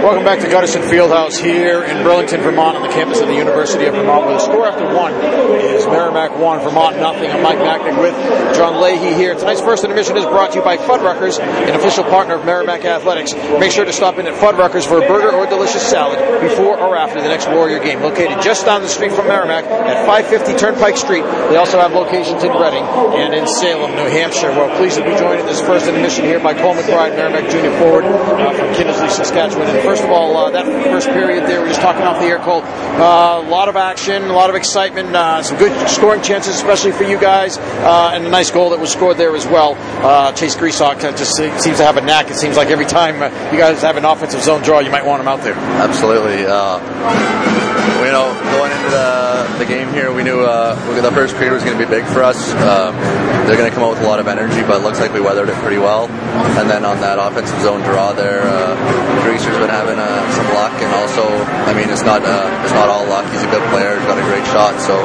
Welcome back to Gutterson Fieldhouse here in Burlington, Vermont, on the campus of the University of Vermont, where the score after one is Merrimack one, Vermont nothing. I'm Mike Machnik with John Leahy here. Tonight's first intermission is brought to you by Fuddruckers, an official partner of Merrimack Athletics. Make sure to stop in at Fuddruckers for a burger or delicious salad before or after the next Warrior game. Located just down the street from Merrimack at 550 Turnpike Street. They also have locations in Reading and in Salem, New Hampshire. We're pleased to be joined in this first intermission here by Cole McBride, Merrimack Junior forward uh, from Kindersley, Saskatchewan. And first of all, uh, that first period there, we were just talking off the air, Cole. Uh, a lot of action, a lot of excitement, uh, some good scoring chances, especially for you guys, uh, and a nice goal that was scored there as well. Chase Gresock just seems to have a knack. It seems like every time you guys have an offensive zone draw, you might want him out there. Absolutely. You know, going into the, the game here, we knew uh, the first period was going to be big for us. Um, they're going to come out with a lot of energy, but it looks like we weathered it pretty well. And then on that offensive zone draw there, uh, Greaser's been having uh, some luck, and also, I mean, it's not uh, it's not all luck. He's a good player. He's got a great shot, so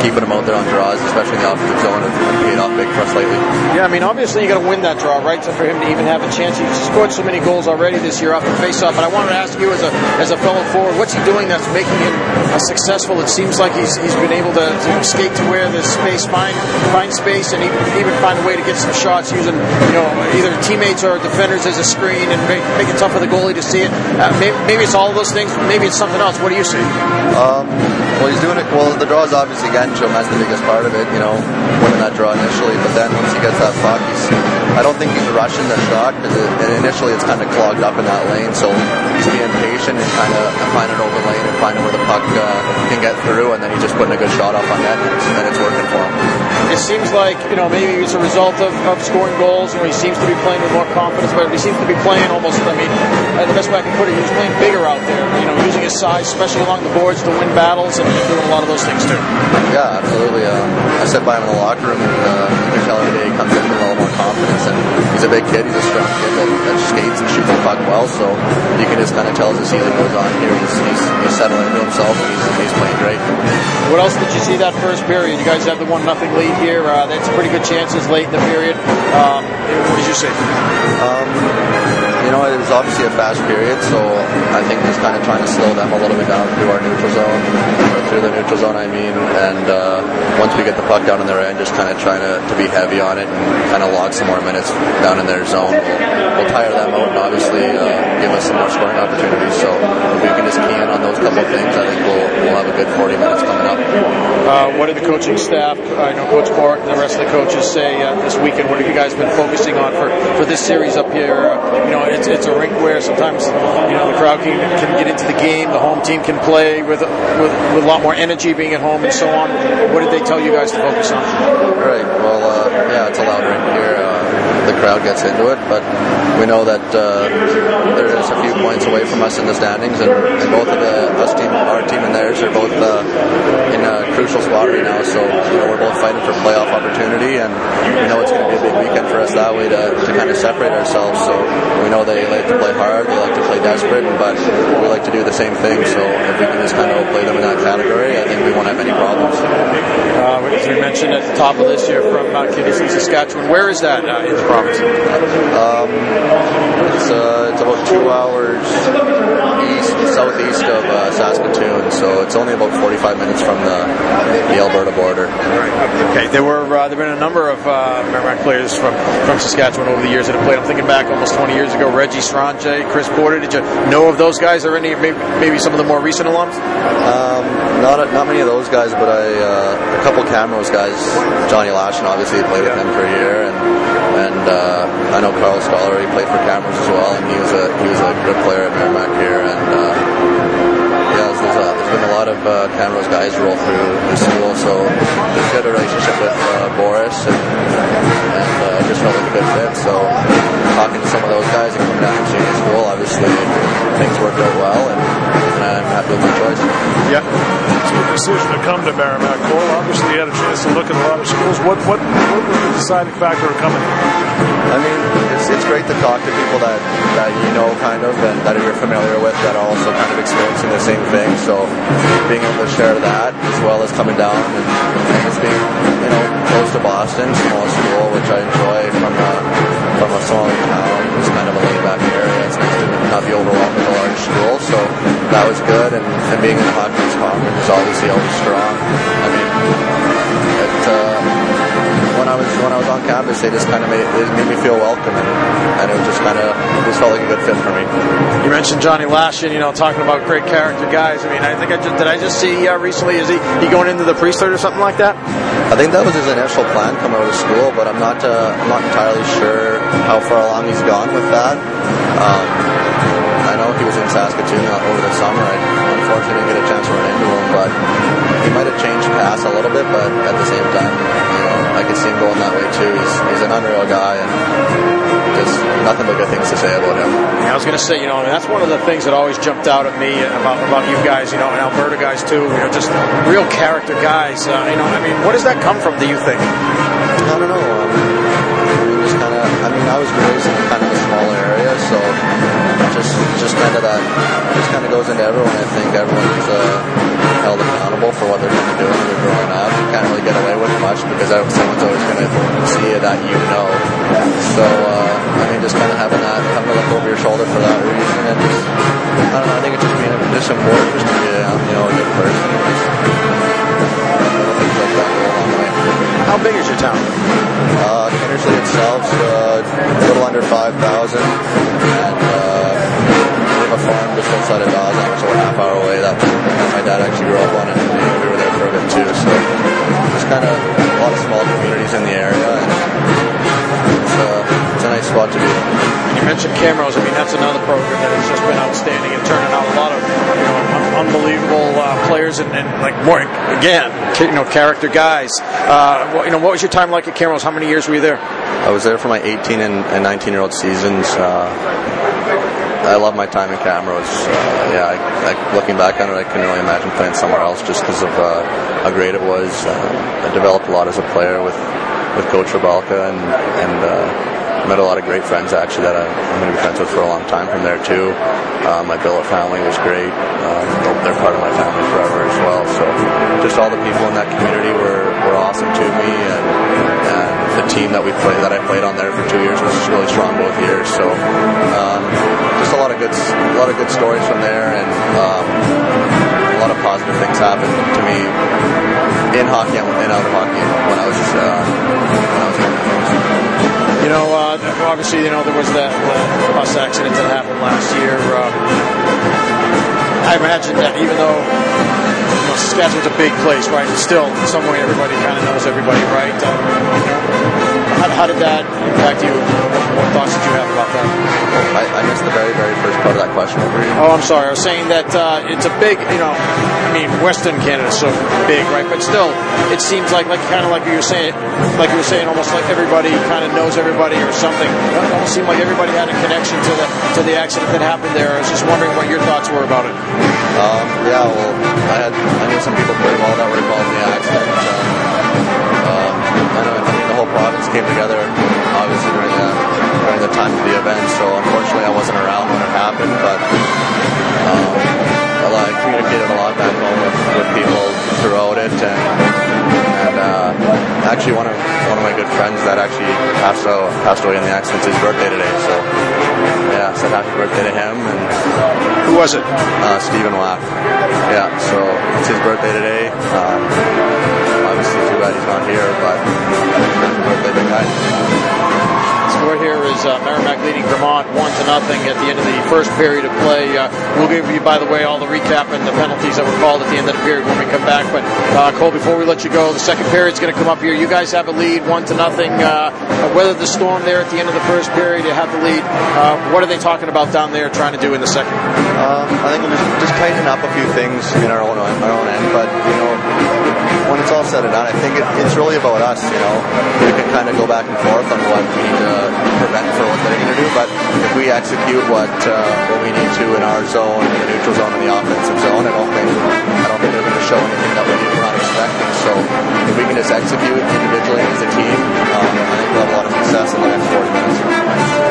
keeping him out there on draws, especially in the offensive zone, has paid off big for us lately. Yeah, I mean, obviously you got to win that draw, right? So for him to even have a chance, he's scored so many goals already this year off the faceoff. But I wanted to ask you, as a as a fellow forward, what's he doing that's making him successful? It seems like he's he's been able to, to skate to where the space find find space and even, even find a way to get some shots using you know either teammates or defenders as a screen and make, make it tough for the goalie to see it. Uh, maybe, maybe it's all those things. Maybe it's something else. What do you see? Um, well, he's doing it. Well, the draw is obviously getting to him. That's the biggest part of it. You know, winning that draw initially, but then once he gets that puck, he's. I don't think he's rushing the shot because it, initially it's kind of clogged up in that lane. So he's being patient and kind of finding an open lane and finding where the puck uh, can get through, and then he's just putting a good shot off on net, and then it's working for him. Seems like you know maybe it's a result of, of scoring goals. You know, he seems to be playing with more confidence, but he seems to be playing almost. I mean, uh, the best way I can put it, he's playing bigger out there. You know, using his size, especially along the boards, to win battles and doing a lot of those things too. Yeah, absolutely. Uh, I sat by him in the locker room, and uh, you can tell every day he comes in with a little more confidence. And he's a big kid. He's a strong kid that, that skates and shoots the puck well. So you can just kind of tell as the season goes on here, he's, he's, he's settling into himself and he's, he's playing great. What else did you see that first period? You guys have the one nothing lead here. Uh, that's pretty good chances late in the period. Um, what did you see? Um, you know, it was obviously a fast period, so I think just kind of trying to slow them a little bit down through our neutral zone, or through the neutral zone, I mean. And uh, once we get the puck down in their end, just kind of trying to, to be heavy on it and kind of log some more minutes down in their zone. We'll, we'll tire them out and obviously uh, give us some more scoring opportunities. So if we can just key in on those couple of things, I think we'll, we'll have a good 40 minutes coming up. Uh, what did the coaching staff, I know Coach Bart and the rest of the coaches say uh, this weekend? What have you guys been focusing on for, for this series up here? you know, it's, it's a rink where sometimes you know the crowd can, can get into the game, the home team can play with, with with a lot more energy being at home and so on. What did they tell you guys to focus on? Right. Well, uh, yeah, it's a loud rink here. Uh, the crowd gets into it, but we know that uh, there's a few points away from us in the standings, and, and both of the us team, our team, and theirs are both uh, in a crucial spot right now. So you know, we're both fighting for playoff opportunity, and we know it's going to be a big weekend for us that way to, to kind of separate ourselves. So we know they like to play hard, they like to play desperate, but we like to do the same thing. So if we can just kind of play them in that category, I think we won't have any problems. Uh, as we mentioned at the top of this year from uh, Kindersley, Saskatchewan, where is that uh, in the province? Um, it's, uh, it's about two hours east, southeast of uh, Saskatoon, so it's only about 45 minutes from the, the Alberta border. Okay, there were uh, there have been a number of uh, Merrimack players from, from Saskatchewan over the years that have played. I'm thinking back almost 20 years ago, Reggie Strange, Chris Porter. Did you know of those guys or any maybe, maybe some of the more recent alums? Um, not not many of those guys, but I uh, a couple Camrose guys. Johnny Lashin obviously played with him for a year, and and uh, I know Karl Stollery. He played for Camrose as well, and he was a he was a good player at Merrimack here, and. Uh, yeah, there's, a, lot of uh, Camrose guys roll through the school, so there's a good relationship with uh, Boris, and, and uh, just felt like a good fit. So talking to some of those guys and coming down from senior school, obviously things worked out well, and, and I'm happy with my choice. Yeah. It's your decision to come to Merrimack Cole. Obviously, you had a chance to look at a lot of schools. What what what was the deciding factor of coming? I mean, it's, it's great to talk to people that, that you know kind of and that you're familiar with that are also kind of experiencing the same thing. So being able to share that as well as coming down and, and just being, you know, close to Boston, small school, which I enjoy from a, from a small town. It's kind of a laid back area. It's nice not be overwhelmed with a large school so that was good, and, and being in the East Conference is obviously always strong. I mean, it, uh, when I was when I was on campus, they just kind of made it, it made me feel welcome, and, and it just kind of just felt like a good fit for me. You mentioned Johnny Lashin, you know, talking about great character guys. I mean, I think I just, did I just see uh, recently is he he going into the priesthood or something like that? I think that was his initial plan coming out of school, but I'm not uh, I'm not entirely sure how far along he's gone with that. Um, I know he was in Saskatoon over the summer. I unfortunately didn't get a chance to run into him, but he might have changed paths a little bit. But at the same time, you know, I could see him going that way too. He's, he's an unreal guy, and just nothing but good things to say about him. Yeah, I was going to say, you know, that's one of the things that always jumped out at me about about you guys, you know, and Alberta guys too. You know, just real character guys. Uh, you know, I mean, what does that come from? Do you think? I don't know. Um, just kind of. I mean, I was raised in kind of a small area, so that just kind of goes into everyone. I think everyone's uh, held accountable for what they're going to do when they're growing up. You can't really get away with much because someone's always going to see you that you know. So uh, I mean, just kind of having that, having to look over your shoulder for that reason, and just I don't know. I think it's just being just important just to be you know a good person. Just, things like that go a long way. How big is your town? Uh, Kindersley itself's uh, a little under 5,000, outside of Dawson, which is a half hour away. That my dad actually grew up on, and we were there for a bit too. So just kind of a lot of small communities in the area, and it's, uh, it's a nice spot to be. You mentioned Camrose. I mean, that's another program that has just been outstanding and turning out a lot of you know unbelievable uh, players and, and like more again, you know, character guys. Uh, what, you know, what was your time like at Camrose? How many years were you there? I was there for my 18 and, and 19 year old seasons. Uh, I love my time in Camrose. Uh, yeah, I, I, looking back on it, I couldn't really imagine playing somewhere else just because of uh, how great it was. Uh, I developed a lot as a player with, with Coach Rybalka and, and uh, met a lot of great friends actually that I, am going to be friends with for a long time from there too. Uh, my billet family was great. Uh, they're part of my family forever as well. So just all the people in that community were, were awesome to me and, and the team that we played that I played on there for two years was really strong both years. So um, just a lot of good a lot of good stories from there and um, a lot of positive things happened to me in hockey and out of hockey when I was uh, when I was there. You know, uh, obviously, you know there was that uh, bus accident that happened last year. Uh, I imagine that even though Saskatchewan's a big place, right? Still, in some way, everybody kind of knows everybody, right? Uh, you know, how, how, did that impact you? What thoughts did you have about that? I, I missed the very, very first part of that question. Oh, I'm sorry. I was saying that uh, it's a big, you know, I mean, Western Canada's so big, right? But still, it seems like, like kind of like you were saying, like you were saying, almost like everybody kind of knows everybody or something. It almost seemed like everybody had a connection to the to the accident that happened there. I was just wondering what your thoughts were about it. Um, yeah, well, I had I knew some people pretty well that were involved in the accident. Um, came together, obviously during the during the time of the event. So unfortunately, I wasn't around when it happened, but um, I communicated a lot back home with, with people throughout it, and and uh, actually one of one of my good friends that actually passed away, passed away in the accident. It's his birthday today, so yeah, said happy birthday to him. And who was it? Uh, Stephen Wack. Yeah, so it's his birthday today. Um, obviously, too bad he's not here, but happy birthday, big guy. Score here is uh, Merrimack leading Vermont one to nothing at the end of the first period of play. Uh, we'll give you, by the way, all the recap and the penalties that were called at the end of the period when we come back. But uh, Cole, before we let you go, the second period is going to come up here. You guys have a lead, one to nothing. Uh, weather the storm there at the end of the first period. You have the lead. Uh, what are they talking about down there, trying to do in the second? Um, I think we're just, just tightening up a few things in our own our own end, but you know when it's all said and done, I think it, it's really about us. You know, we can kind of go back and forth on what we need to prevent for what they're going to do, but if we execute what uh, what we need to in our zone, in the neutral zone, in the offensive zone, I don't think I don't think they're going show anything that we're not expecting. So if we can just execute individually as a team, um, I think we'll have a lot of success in the next 40 minutes.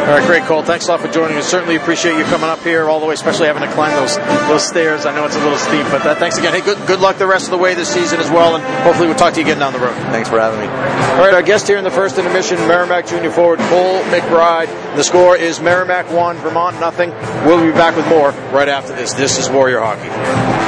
All right, great, Cole. Thanks a lot for joining us. Certainly appreciate you coming up here all the way, especially having to climb those those stairs. I know it's a little steep, but uh, thanks again. Hey, good good luck the rest of the way this season as well, and hopefully we'll talk to you again down the road. Thanks for having me. All right, our guest here in the first intermission, Merrimack Junior forward Cole McBride. The score is Merrimack one, Vermont nothing. We'll be back with more right after this. This is Warrior Hockey.